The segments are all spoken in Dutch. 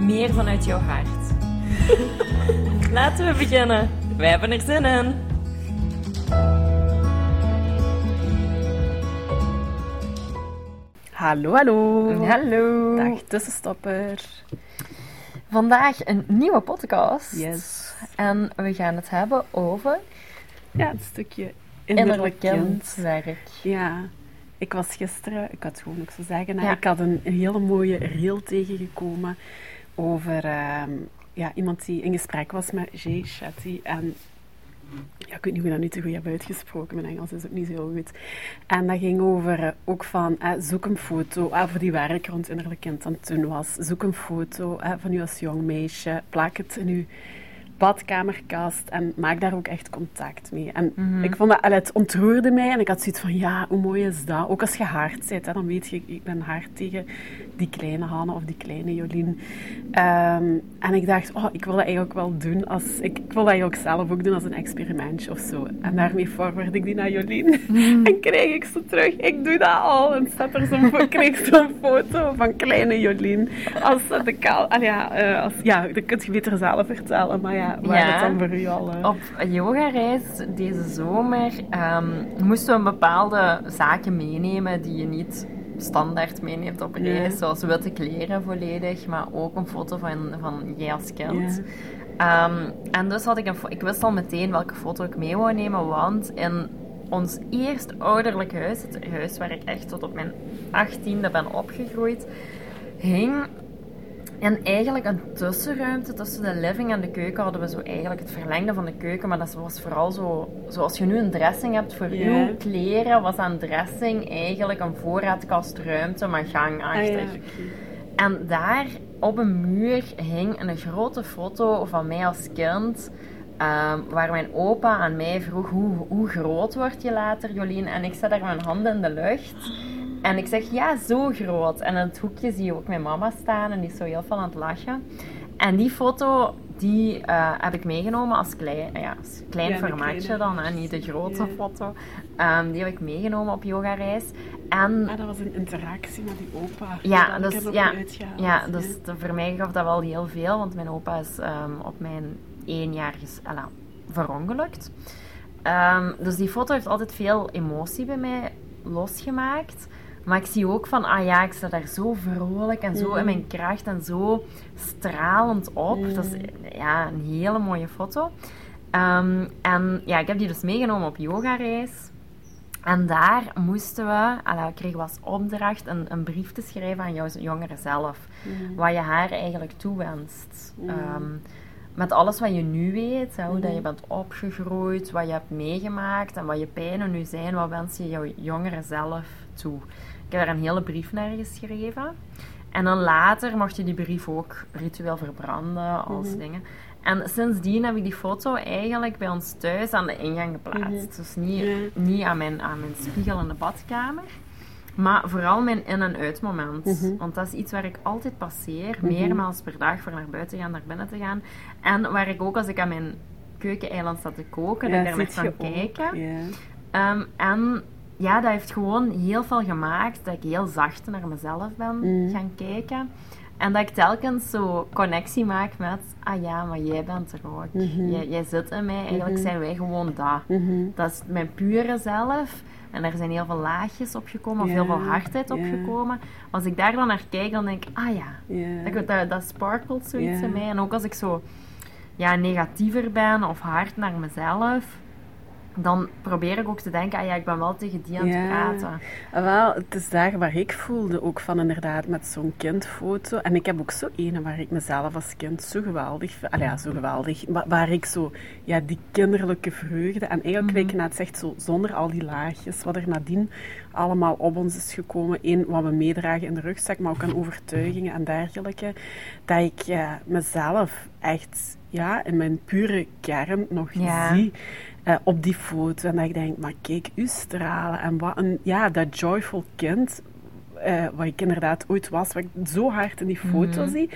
meer vanuit jouw hart. Laten we beginnen. Wij hebben er zin in. Hallo, hallo. Hallo. Dag tussenstopper. Vandaag een nieuwe podcast. Yes. En we gaan het hebben over Ja, het stukje innerlijk innerlijk kind. kindwerk. Ja, ik was gisteren, ik had het gewoon ook zo zeggen, Ja. ik had een, een hele mooie reel tegengekomen over ehm, ja, iemand die in gesprek was met Jay Shetty. En ja, ik weet niet hoe dat nu te goed heb uitgesproken, mijn Engels is ook niet zo goed. En dat ging over eh, ook van, eh, zoek een foto, eh, voor die werk rond innerlijk kind toen was. Zoek een foto van u als jong meisje, plak het in uw badkamerkast en maak daar ook echt contact mee. En Mhm. ik vond dat, het ontroerde mij en ik had zoiets van, ja, hoe mooi is dat? Ook als je bent, hè, dan weet je, ik ben hard tegen die kleine Hanne of die kleine Jolien. Ehm, en ik dacht, oh, ik wil dat eigenlijk wel doen. Als, ik, ik wil dat eigenlijk zelf ook doen als een experimentje of zo. En daarmee forward ik die naar Jolien. En krijg ik ze terug. Ik doe dat al. En staat er zo'n, ik zo'n foto van kleine Jolien. Als de kaal... Ja, eh, als, ja, dat kun je beter zelf vertellen. Maar ja, waar Ja. het dan voor u al... eh, Op yogareis deze zomer ehm, moesten we bepaalde zaken meenemen die je niet standaard meeneemt op reis. Zoals witte kleren volledig, maar ook een foto van, van jij als kind. Ehm, en dus had ik een ik wist al meteen welke foto ik mee wou nemen, want in ons eerst ouderlijk huis, het huis waar ik echt tot op mijn achttiende ben opgegroeid, hing en eigenlijk een tussenruimte tussen de living en de keuken hadden we zo eigenlijk het verlengde van de keuken. Maar dat was vooral zo, zoals je nu een dressing hebt voor uw kleren, was aan dressing eigenlijk een voorraadkastruimte, maar Ah, gangachtig. ja, oké. En daar op een muur hing een grote foto van mij als kind. ehm, waar mijn opa aan mij vroeg, hoe, hoe groot word je later, Jolien? En ik zet daar mijn handen in de lucht. En ik zeg, ja, zo groot. En in het hoekje zie je ook mijn mama staan en die is zo heel veel aan het lachen. En die foto, die eh, heb ik meegenomen als klein, ja, als klein Ja, de formaatje dan, hè, niet de grote Ja. foto. Ehm, die heb ik meegenomen op yogareis. En Ah, dat was een interactie met die opa. ja, dat dus, ja, ja, dus de- voor mij gaf dat wel heel veel, want mijn opa is ehm, op mijn éénjarige alla, verongelukt. Ehm, dus die foto heeft altijd veel emotie bij mij losgemaakt. Maar ik zie ook van, ah ja, ik sta daar zo vrolijk en zo in mijn kracht en zo stralend op. Dat is ja, een hele mooie foto. Ehm, en ja, ik heb die dus meegenomen op yogareis. En daar moesten we, alla, we kregen als opdracht een, een brief te schrijven aan jouw jongere zelf. Wat je haar eigenlijk toewenst. Ehm, met alles wat je nu weet, hè, hoe dat je bent opgegroeid, wat je hebt meegemaakt en wat je pijnen nu zijn, wat wens je jouw jongere zelf toe. Ik heb daar een hele brief naar geschreven. En dan later mocht je die brief ook ritueel verbranden als dingen. En sindsdien heb ik die foto eigenlijk bij ons thuis aan de ingang geplaatst. Dus niet, Ja. niet aan, mijn, aan mijn spiegel in de badkamer. Maar vooral mijn in- en uitmoment. Want dat is iets waar ik altijd passeer. Meermaals per dag voor naar buiten te gaan, naar binnen te gaan. En waar ik ook als ik aan mijn keukeneiland sta te koken, dat ik daar naar kan kijken. Ja. Ehm, en ja, dat heeft gewoon heel veel gemaakt dat ik heel zacht naar mezelf ben Mm. gaan kijken. En dat ik telkens zo connectie maak met, ah ja, maar jij bent er ook. Mhm. jij, jij zit in mij, eigenlijk zijn wij gewoon dat. Mhm. Dat is mijn pure zelf. En er zijn heel veel laagjes opgekomen, of heel veel hardheid opgekomen. Als ik daar dan naar kijk, dan denk ik, ah ja, dat, dat, dat sparkelt zoiets in mij. En ook als ik zo ja, negatiever ben of hard naar mezelf, dan probeer ik ook te denken, ah ja, ik ben wel tegen die aan het Ja. praten. Ah, Wel, het is daar waar ik voelde ook van inderdaad met zo'n kindfoto. En ik heb ook zo ene waar ik mezelf als kind zo geweldig... Allee, ja, zo geweldig. Waar, waar ik zo, ja, die kinderlijke vreugde... En eigenlijk, mm net zegt, zo, zonder al die laagjes, wat er nadien allemaal op ons is gekomen. Eén, wat we meedragen in de rugzak, maar ook aan overtuigingen en dergelijke. Dat ik ja, mezelf echt ja, in mijn pure kern nog Ja. zie eh, op die foto. En dat ik denk, maar kijk, u stralen. En wat een, ja, dat joyful kind, eh, wat ik inderdaad ooit was, wat ik zo hard in die foto Mhm. zie.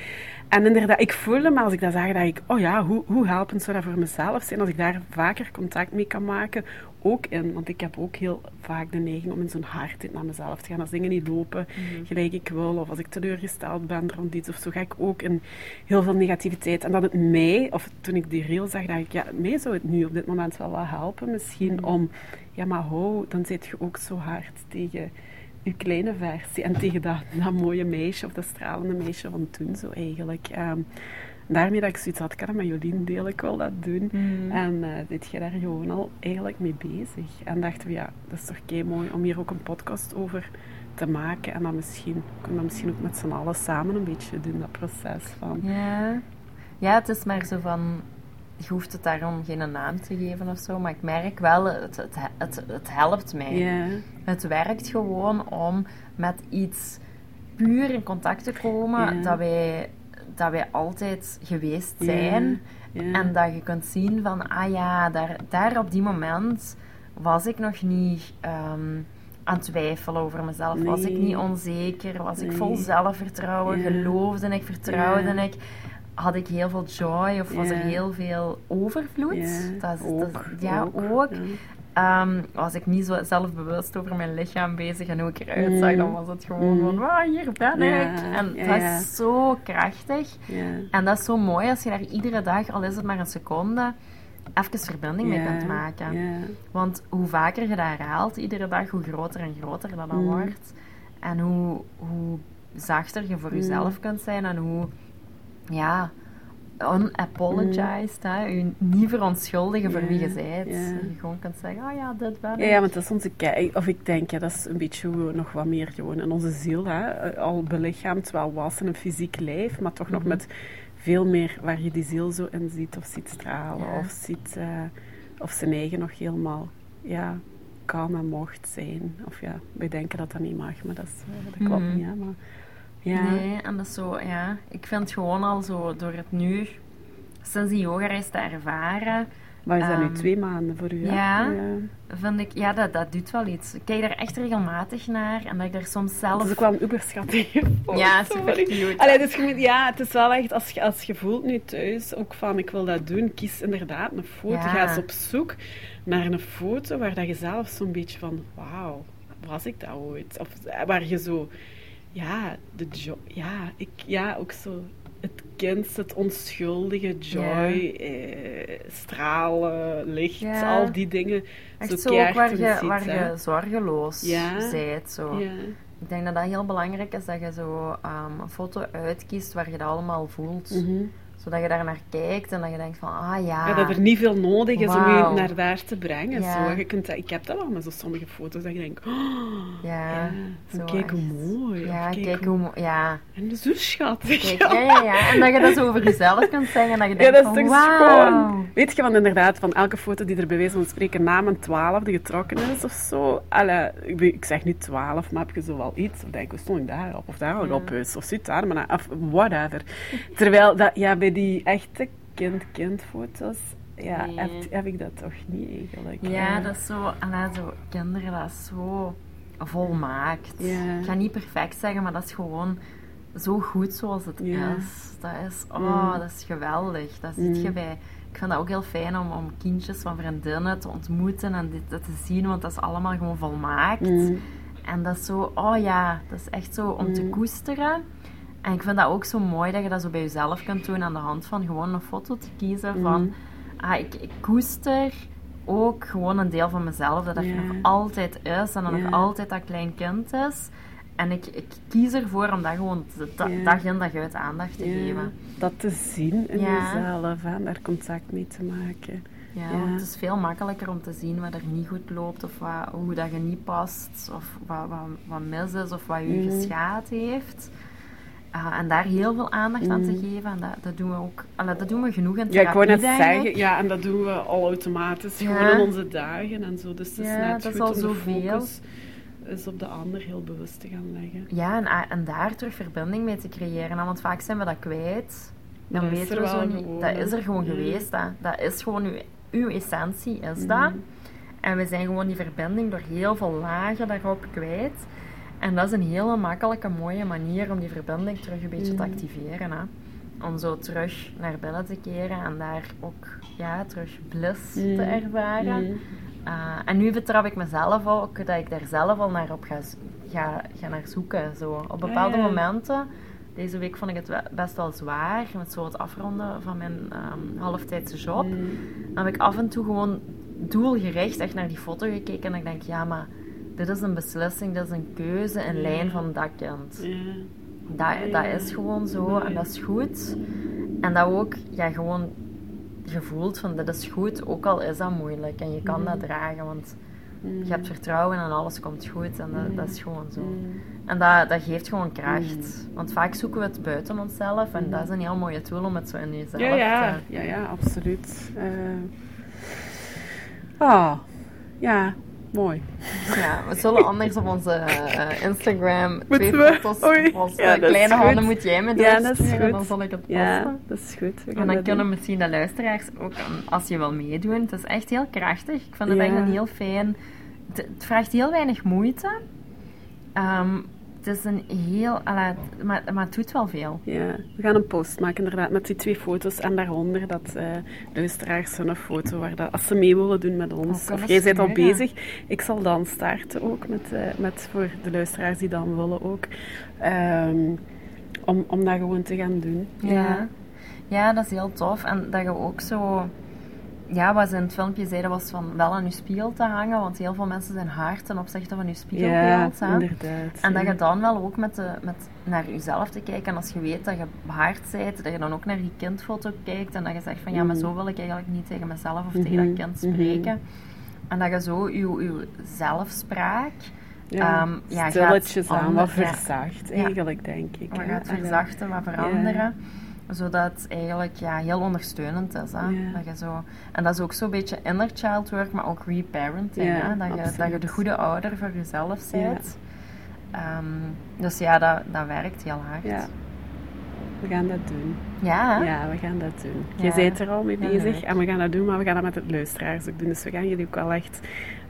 En inderdaad, ik voelde me als ik dat zag, dat ik, oh ja, hoe, hoe helpend zou dat voor mezelf zijn als ik daar vaker contact mee kan maken. Ook in, want ik heb ook heel vaak de neiging om in zo'n hardheid naar mezelf te gaan. Als dingen niet lopen gelijk ik wil, of als ik teleurgesteld ben rond iets of zo, ga ik ook in heel veel negativiteit. En dat het mij, of toen ik die reel zag, dacht ik, ja, mij zou het nu op dit moment wel wat helpen misschien om, ja maar hou, dan zit je ook zo hard tegen je kleine versie en tegen dat, dat mooie meisje of dat stralende meisje van toen zo eigenlijk. Ehm, daarmee dat ik zoiets had, kan met Jolien delen, ik wil dat doen. En eh zit je daar gewoon al eigenlijk mee bezig. En dachten we, ja, dat is toch kei mooi om hier ook een podcast over te maken. En dan misschien, kunnen we misschien ook met z'n allen samen een beetje doen, dat proces van... Ja. ja, het is maar zo van... Je hoeft het daarom geen naam te geven of zo, maar ik merk wel, het, het, het, het helpt mij. Ja, Het werkt gewoon om met iets puur in contact te komen dat, wij, dat wij altijd geweest zijn. En dat je kunt zien van, ah ja, daar, daar op die moment was ik nog niet ehm, aan het twijfelen over mezelf. Was ik niet onzeker? Was ik vol zelfvertrouwen? Geloofde ik? Vertrouwde ik? Had ik heel veel joy of was er heel veel overvloed? Dat is- ook, dat is- ja, ook. Ehm, was ik niet zo zelfbewust over mijn lichaam bezig en hoe ik eruit zag, Mm. dan was het gewoon Mm. van, "Wauw, hier ben ik. En ja, dat is zo krachtig. En dat is zo mooi als je daar iedere dag, al is het maar een seconde, even verbinding mee kunt maken. Want hoe vaker je dat herhaalt, iedere dag, hoe groter en groter dat dan Mm. wordt. En hoe, hoe zachter je voor jezelf kunt zijn en hoe, ja, unapologized, hè, je niet verontschuldigen voor wie je bent. ja. Je gewoon kunt zeggen, oh ja, dit ben ik. Ja, ja, want dat is onze kijk. Of ik denk, ja, dat is een beetje hoe we nog wat meer gewoon in onze ziel, hè, eh, al belichaamd wel was in een fysiek lijf, maar toch nog Mhm. met veel meer waar je die ziel zo in ziet, of ziet stralen, Ja. of ziet, eh, of zijn eigen nog helemaal, ja, kan en mocht zijn. Of ja, wij denken dat dat niet mag, maar dat, is, eh, dat klopt Mhm. niet, hè, maar ja. Nee, en dat is zo, ja. Ik vind gewoon al zo, door het nu, sinds die yogareis te ervaren, Maar is dat nu Ehm, twee maanden voor u? ja. vind ik, ja, dat, dat doet wel iets. Ik kijk daar echt regelmatig naar en dat ik daar soms Dat zelf... is ook wel een uberschattige foto. Ja, super cute. Allee, dus je moet, ja, het is wel echt, als je, als je voelt nu thuis ook van ik wil dat doen, kies inderdaad een foto. Ja. Ga eens op zoek naar een foto waar dat je zelf zo'n beetje van, wauw, was ik dat ooit? Of eh, waar je zo, ja, de joy, ja, ik, ja, ook zo het kind, het onschuldige, joy, eh, stralen, licht, Ja. al die dingen. Echt zo ook waar je, ziet, waar je zorgeloos Ja. bent. Zo. Ja. Ik denk dat dat heel belangrijk is, dat je zo ehm, een foto uitkiest waar je dat allemaal voelt. Mhm. Zodat je daar naar kijkt en dat je denkt van, ah ja... Ja, dat er niet veel nodig is om je naar daar te brengen. Ja. Zo. Je kunt dat, ik heb dat wel met zo sommige foto's dat je denkt, oh, Ja, ja, zo kijk hoe mooi. Ja, kijk hoe... mo- Ja, En zo schattig. kijk, ja, ja, ja. En dat je dat zo over jezelf kunt zeggen en dat je Ja, denkt dat is toch wauw. schoon. Weet je, want inderdaad, van elke foto die er bij wijze van spreken na mijn twaalfde getrokken is of zo. Alle, ik, zeg niet twaalf, maar heb je zo wel iets? Of denk ik, stond ik daarop? Of daar Ja. op is? Of zit daar? Maar, of whatever. Terwijl, dat, ja, bij die echte kind-kind-foto's, ja, Nee. heb, heb ik dat toch niet eigenlijk. Ja, dat is zo... En zo, kinderen, dat is zo volmaakt. Ja. Ik ga niet perfect zeggen, maar dat is gewoon zo goed zoals het Ja. is. Dat is... Oh, Mm. dat is geweldig. Dat Mm. ziet je bij... Ik vind dat ook heel fijn om, om kindjes van vriendinnen te ontmoeten en dit, te zien, want dat is allemaal gewoon volmaakt. Mm. En dat is zo, oh ja, dat is echt zo om te koesteren. En ik vind dat ook zo mooi dat je dat zo bij jezelf kunt doen aan de hand van gewoon een foto te kiezen Mm. van, ah, ik, ik koester ook gewoon een deel van mezelf, dat er nog altijd is en dat nog altijd dat klein kind is. En ik, ik kies ervoor om dat gewoon te- da- dag in dag uit aandacht te geven. Dat te zien in jezelf en daar contact mee te maken. Ja, Ja. want het is veel makkelijker om te zien wat er niet goed loopt of wat, hoe dat je niet past of wat, wat, wat mis is of wat je Mhm. geschaad heeft. Ah, en daar heel veel aandacht aan te Mhm. geven. En dat, dat doen we ook, allee, dat doen we genoeg in Ja, ik wou net therapie, zeggen, ja, en dat doen we al automatisch Ja. gewoon in onze dagen en zo. Dus het is Ja, net dat is al zoveel. is op de ander heel bewust te gaan leggen. Ja, en, a- en daar terug verbinding mee te creëren. Want vaak zijn we dat kwijt. Dan Dat is weten er we zo niet. gewoon, Dat is er gewoon Ja. geweest. Hè. Dat is gewoon uw, uw essentie, is dat. Mhm. En we zijn gewoon die verbinding door heel veel lagen daarop kwijt. En dat is een hele makkelijke, mooie manier om die verbinding terug een beetje te Mhm. activeren. Hè. Om zo terug naar binnen te keren en daar ook ja, terug bliss te Mhm. ervaren. Mhm. Uh, en nu betrap ik mezelf ook dat ik daar zelf al naar op ga, ga, ga naar zoeken. Zo. Op bepaalde Ja. momenten, deze week vond ik het best wel zwaar, met zo het afronden van mijn ehm, halftijdse job. Dan heb ik af en toe gewoon doelgericht echt naar die foto gekeken en ik denk, ja, maar dit is een beslissing, dit is een keuze in Ja. lijn van dat kind. Ja. Dat, dat is gewoon zo en dat is goed. En dat ook, ja, gewoon gevoeld van dit is goed, ook al is dat moeilijk. En je kan dat dragen, want je hebt vertrouwen en alles komt goed. En dat, dat is gewoon zo. En dat, dat geeft gewoon kracht. Want vaak zoeken we het buiten onszelf. En dat is een heel mooie tool om het zo in jezelf Ja, ja, te... ja, ja, absoluut. Eh, ah, ja, mooi. Ja, we zullen anders op onze eh, Instagram twee Moeten we? foto's posten. Ja, Kleine goed. handen moet jij me Ja, dat is goed. dan zal ik het posten. Ja, dat is goed. We En dan kunnen doen. misschien de luisteraars ook, um, als je wil meedoen, het is echt heel krachtig. Ik vind het Ja. echt een heel fijn. Het, het vraagt heel weinig moeite. Ehm, het is een heel, maar, maar het doet wel veel. Ja, we gaan een post maken inderdaad met die twee foto's en daaronder dat eh luisteraars hun foto waar dat, als ze mee willen doen met ons. Kunnen Of jij bent al bezig. Ik zal dan starten ook met, eh, met voor de luisteraars die dan willen ook. Ehm, om, om dat gewoon te gaan doen. Ja. ja, dat is heel tof. En dat je ook zo, ja, wat ze in het filmpje zeiden, was van wel aan je spiegel te hangen. Want heel veel mensen zijn hard ten opzichte van je ja spiegelbeeld. hè. inderdaad. En dat ja. je dan wel ook met, de, met naar jezelf te kijken. En als je weet dat je hard bent, dat je dan ook naar die kindfoto kijkt. En dat je zegt van ja, maar zo wil ik eigenlijk niet tegen mezelf of tegen Mhm, dat kind mhm. spreken. En dat je zo je, je zelfspraak ja, ehm, ja, stilletjes gaat aan, wat ja. verzacht Ja. eigenlijk, denk ik. wat gaat verzachten, wat veranderen. Zodat het eigenlijk ja, heel ondersteunend is. Hè? Ja. Dat je zo, en dat is ook zo'n beetje inner child work, maar ook reparenting. Ja, hè? Dat, je, dat je de goede ouder voor jezelf bent. Ehm, dus ja, dat, dat werkt heel hard. Ja. We gaan dat doen. Ja? Ja, we gaan dat doen. Ja. Jij bent er al mee bezig en we gaan dat doen, maar we gaan dat met het luisteraars ook doen. Dus we gaan jullie ook wel echt,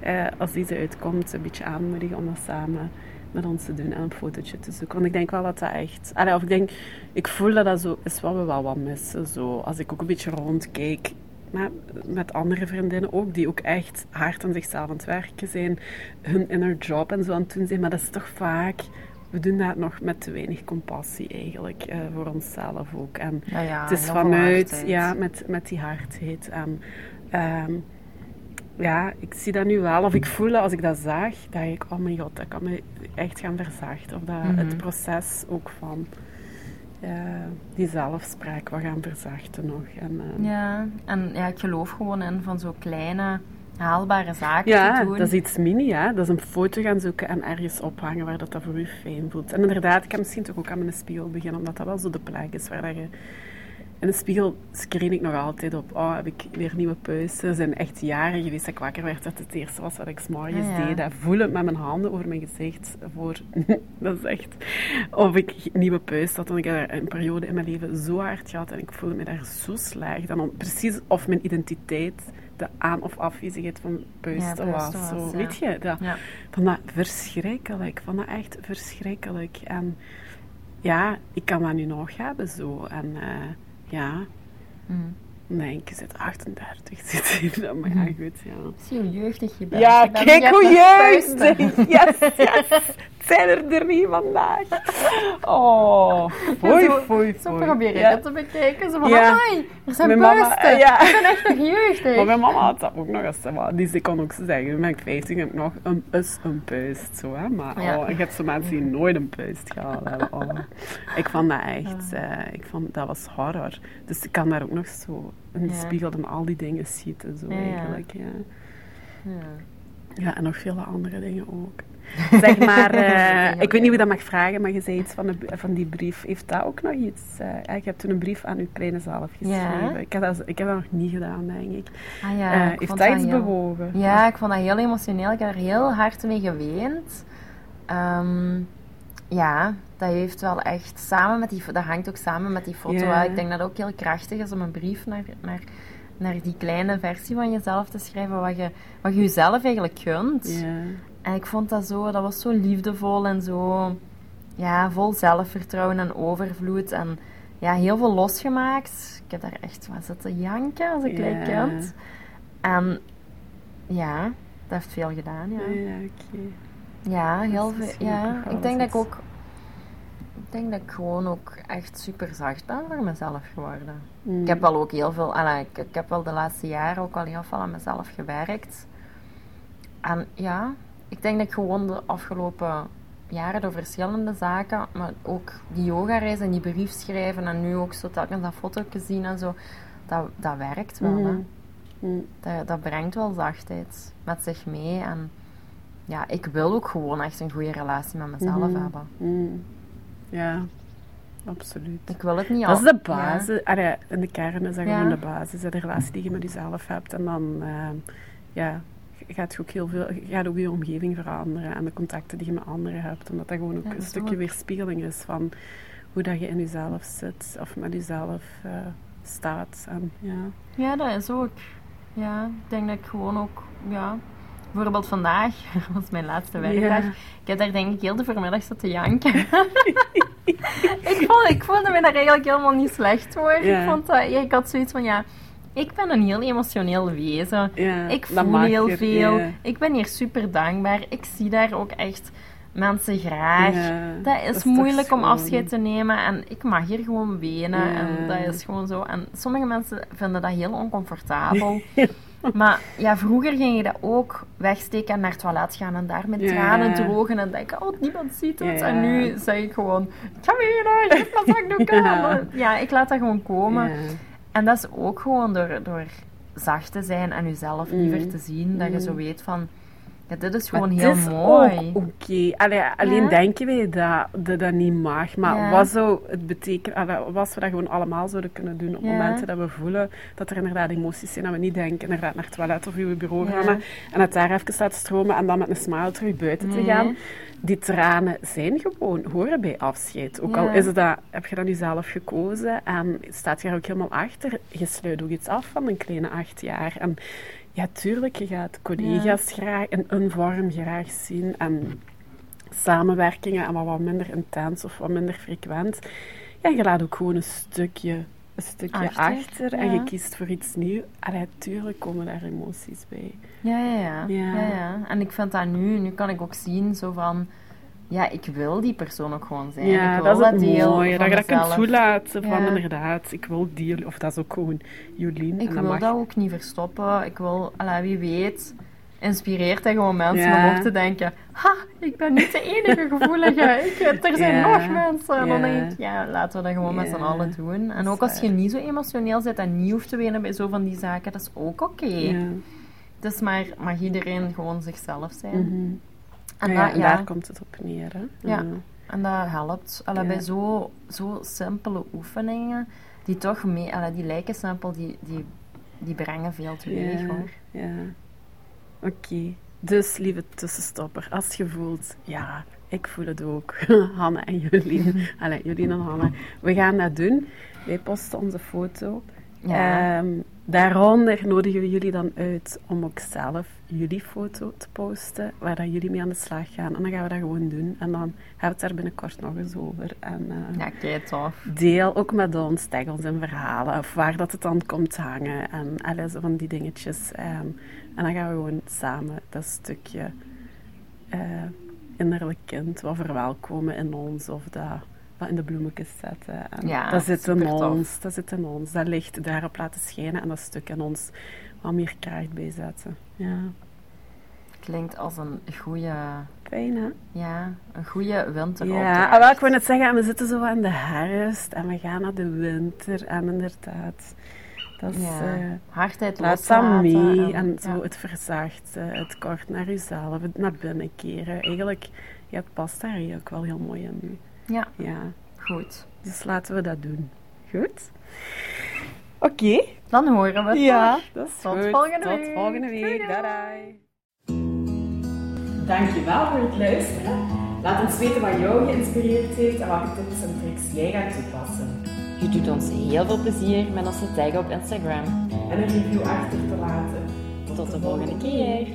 eh, als deze uitkomt, een beetje aanmoedigen om dat samen met ons te doen en een fotootje te zoeken. Want ik denk wel dat dat echt... Allee, of ik denk, ik voel dat dat zo is wat we wel wat missen. Zo, als ik ook een beetje rondkijk maar met andere vriendinnen ook, die ook echt hard aan zichzelf aan het werken zijn, hun inner job en zo aan het doen zijn. Maar dat is toch vaak... We doen dat nog met te weinig compassie eigenlijk, eh, voor onszelf ook. En Ja, ja, het is vanuit, hardheid. ja, met, met die hardheid. En, ehm, ja, ik zie dat nu wel, of ik voel dat als ik dat zag, dat ik, oh mijn god, dat kan me echt gaan verzachten. Of dat Mhm. het proces ook van eh, die zelfspraak wat gaan verzachten nog. En, ehm, Ja, en ja, ik geloof gewoon in van zo kleine, haalbare zaken Ja, te doen. dat is iets mini, hè. Dat is een foto gaan zoeken en ergens ophangen waar dat, dat voor u fijn voelt. En inderdaad, ik kan misschien toch ook aan mijn spiegel beginnen, omdat dat wel zo de plek is waar dat je... In de spiegel screen ik nog altijd op, oh, heb ik weer nieuwe puisten. Er zijn echt jaren geweest dat ik wakker werd dat het eerste was wat ik s'morgens Ah, ja. deed. Dat voelen met mijn handen over mijn gezicht. Voor, dat is echt... Of ik nieuwe puist had, want ik heb een periode in mijn leven zo hard gehad en ik voelde me daar zo slecht. Dan om, precies of mijn identiteit de aan- of afwezigheid van puisten Ja, was. puisten Zo, was. Weet je, dat, Ja. van dat verschrikkelijk. Van dat echt verschrikkelijk. En ja, ik kan dat nu nog hebben zo. En eh, ja, Mm. nee, ik zit 38, zit hier. Maar ja, goed, ja. Zie hoe jeugdig je bent. Ja, Je kijk hoe puisten. Yes, yes! zijn er drie vandaag. Oh, foei, zo, foei, Zo probeer ik Ja. het te bekijken. Zo van, Ja. er zijn Mijn mama, buisten. ja. Ik ben echt nog jeugdig. Maar mijn mama had dat ook nog eens. maar Die ze kon ook zeggen, ben ik 15 heb ik nog een is een puist. Zo, hè? Maar Ja. oh, ik heb zo mensen die nooit een puist gehad hebben. Oh. Ik vond dat echt, eh, ik vond, dat was horror. Dus ik kan daar ook nog zo in de spiegel en al die dingen schieten. Zo eigenlijk, ja. Ja. En nog vele andere dingen ook. Zeg maar, eh, ik weet niet hoe dat mag vragen, maar je zei iets van, de, van die brief. Heeft dat ook nog iets? eh ja, ik heb toen een brief aan uw kleine zelf geschreven. Ja. Ik, heb dat, ik heb dat nog niet gedaan, denk ik. Ah ja, Eh, ik heeft dat iets heel- bewogen? Ja, ik vond dat heel emotioneel. Ik heb er heel hard mee geweend. Ehm, ja, dat heeft wel echt samen met die... Dat hangt ook samen met die foto. Ja. Ik denk dat het ook heel krachtig is om een brief naar, naar, naar die kleine versie van jezelf te schrijven. Wat je, wat je jezelf eigenlijk gunt. Ja. En ik vond dat zo... Dat was zo liefdevol en zo... Ja, vol zelfvertrouwen en overvloed. En ja, heel veel losgemaakt. Ik heb daar echt wat zitten janken als een klein Ja. kind. En ja, dat heeft veel gedaan, ja. Ja, oké. Ja, heel veel. Ja, ik denk dat ik ook. Ik denk dat ik gewoon ook echt super zacht ben voor mezelf geworden. Mm. Ik heb wel ook heel veel. ik, ik heb wel de laatste jaren ook al heel veel aan mezelf gewerkt. En ja, ik denk dat ik gewoon de afgelopen jaren door verschillende zaken, maar ook die yogareis en die brief schrijven en nu ook zo telkens dat foto zien en zo, dat, dat werkt wel. Hè. Mm. Mm. Dat, dat brengt wel zachtheid met zich mee. En ja, ik wil ook gewoon echt een goede relatie met mezelf Mhm. hebben. Mm. Ja, absoluut. Ik wil het niet Dat is de basis. Allee, in de kern is dat Ja. gewoon de basis. De relatie die je met jezelf hebt. En dan ehm, ja, gaat je ook heel veel, gaat ook je omgeving veranderen. En de contacten die je met anderen hebt. Omdat dat gewoon ook Ja, een stukje ook. weerspiegeling is van hoe dat je in jezelf zit. Of met jezelf eh, staat. En, ja. Ja. ja, dat is ook. Ja, ik denk dat ik gewoon ook, ja... Bijvoorbeeld vandaag, dat was mijn laatste werkdag. Ja. Ik heb daar denk ik heel de voormiddag zitten janken. ik, vond, ik voelde me daar eigenlijk helemaal niet slecht voor. Ja. Ik, vond dat, ik had zoiets van, ja... Ik ben een heel emotioneel wezen. Ja, Ik dat voel heel veel. Ik ben hier super dankbaar. Ik zie daar ook echt mensen graag. Dat is, toch moeilijk om afscheid te nemen en ik mag hier gewoon wenen. En dat is gewoon zo. En sommige mensen vinden dat heel oncomfortabel. maar ja, vroeger ging je dat ook wegsteken en naar het toilet gaan en daar met Ja. tranen drogen en denken, oh, niemand ziet het. Ja. En nu zeg ik gewoon, ga wenen, geef me zakdoeken. Ja. ja, ik laat dat gewoon komen. En dat is ook gewoon door, door zacht te zijn en jezelf liever Mm. te zien. Dat je zo Mm. weet van, ja, dit is gewoon Maar heel is mooi. Oké, Allee, alleen Ja. denken wij dat, dat dat niet mag. Maar Ja. wat zou het betekenen, allee, wat we dat gewoon allemaal zouden kunnen doen op Ja. momenten dat we voelen dat er inderdaad emoties zijn, dat we niet denken inderdaad naar het toilet of uw bureau gaan en het daar even laten stromen en dan met een smile terug buiten te gaan. Die tranen zijn gewoon, horen bij afscheid. Ook al is het dat, heb je dat nu zelf gekozen en staat je er ook helemaal achter. Je sluit ook iets af van een kleine acht jaar. En ja, tuurlijk, je gaat collega's graag in een vorm graag zien en samenwerkingen en wat, minder intens of wat minder frequent. Ja, je laat ook gewoon een stukje, een stukje Achter, achter, en ja. je kiest voor iets nieuws. En tuurlijk komen daar emoties bij. Ja, ja, ja, Ja. ja. ja. En ik vind dat nu, nu kan ik ook zien zo van, ja, ik wil die persoon ook gewoon zijn. Ja, ik wil dat is het deel mooie. Dat je dat kunt toelaten van Ja. inderdaad, ik wil die, of dat is ook gewoon Jolien. Ik en wil mag dat ook niet verstoppen. Ik wil, ala, wie weet, inspireert hij gewoon mensen Ja. om op te denken, ha, ik ben niet de enige gevoelige. Ik, er zijn Ja. nog mensen. En dan Ja. denk ik, ja, laten we dat gewoon met z'n allen doen. En Dat ook als je niet zo emotioneel zit en niet hoeft te wenen bij zo van die zaken, dat is ook oké. Ja. Dus maar mag iedereen gewoon zichzelf zijn. Mhm. En, ja, dat, en ja, daar komt het op neer. Hè? Ja. en dat helpt. Allee. Bij zo, zo simpele oefeningen, die toch mee, allee, die lijken simpel, die, die, die brengen veel teweeg hoor. ja. Oké. Dus, lieve tussenstopper, als je voelt, ja, ik voel het ook. Hanne en Jolien. Allee, Jolien en Hanne. We gaan dat doen. Wij posten onze foto. Ja. Ehm, daaronder nodigen we jullie dan uit om ook zelf jullie foto te posten, waar dat jullie mee aan de slag gaan. En dan gaan we dat gewoon doen. En dan hebben we het daar binnenkort nog eens over. En, eh, ja, kijk tof. Deel ook met ons, tag ons in verhalen of waar dat het dan komt hangen en alles van die dingetjes. Ehm, en dan gaan we gewoon samen dat stukje eh, innerlijk kind wat verwelkomen in ons of dat, in de bloemetjes zetten. En Ja, dat zit in ons, dat zit in ons. Dat licht daarop laten schijnen en dat stuk in ons wat meer kracht bijzetten. Ja, Klinkt als een goede, fijn hè? ja, een goede winteropdracht. Ja, ah, wel, ik wou net zeggen, en we zitten zo aan de herfst en we gaan naar de winter en inderdaad, dat is... Ja. eh, Hardheid Laat dat mee en zo ja. het verzacht, eh, het kort naar jezelf, het naar binnen keren. Eigenlijk, ja, het past daar hier ook wel heel mooi in nu. Ja, Ja, goed. dus laten we dat doen. Goed? Oké. Dan horen we het Ja, nog. dat is Tot goed. volgende Tot week. volgende week. Doei, doei. Dankjewel voor het luisteren. Laat ons weten wat jou geïnspireerd heeft en welke tips en tricks jij gaat toepassen. Je doet ons heel veel plezier met onze tag op Instagram. En een review achter te laten. Tot de volgende keer.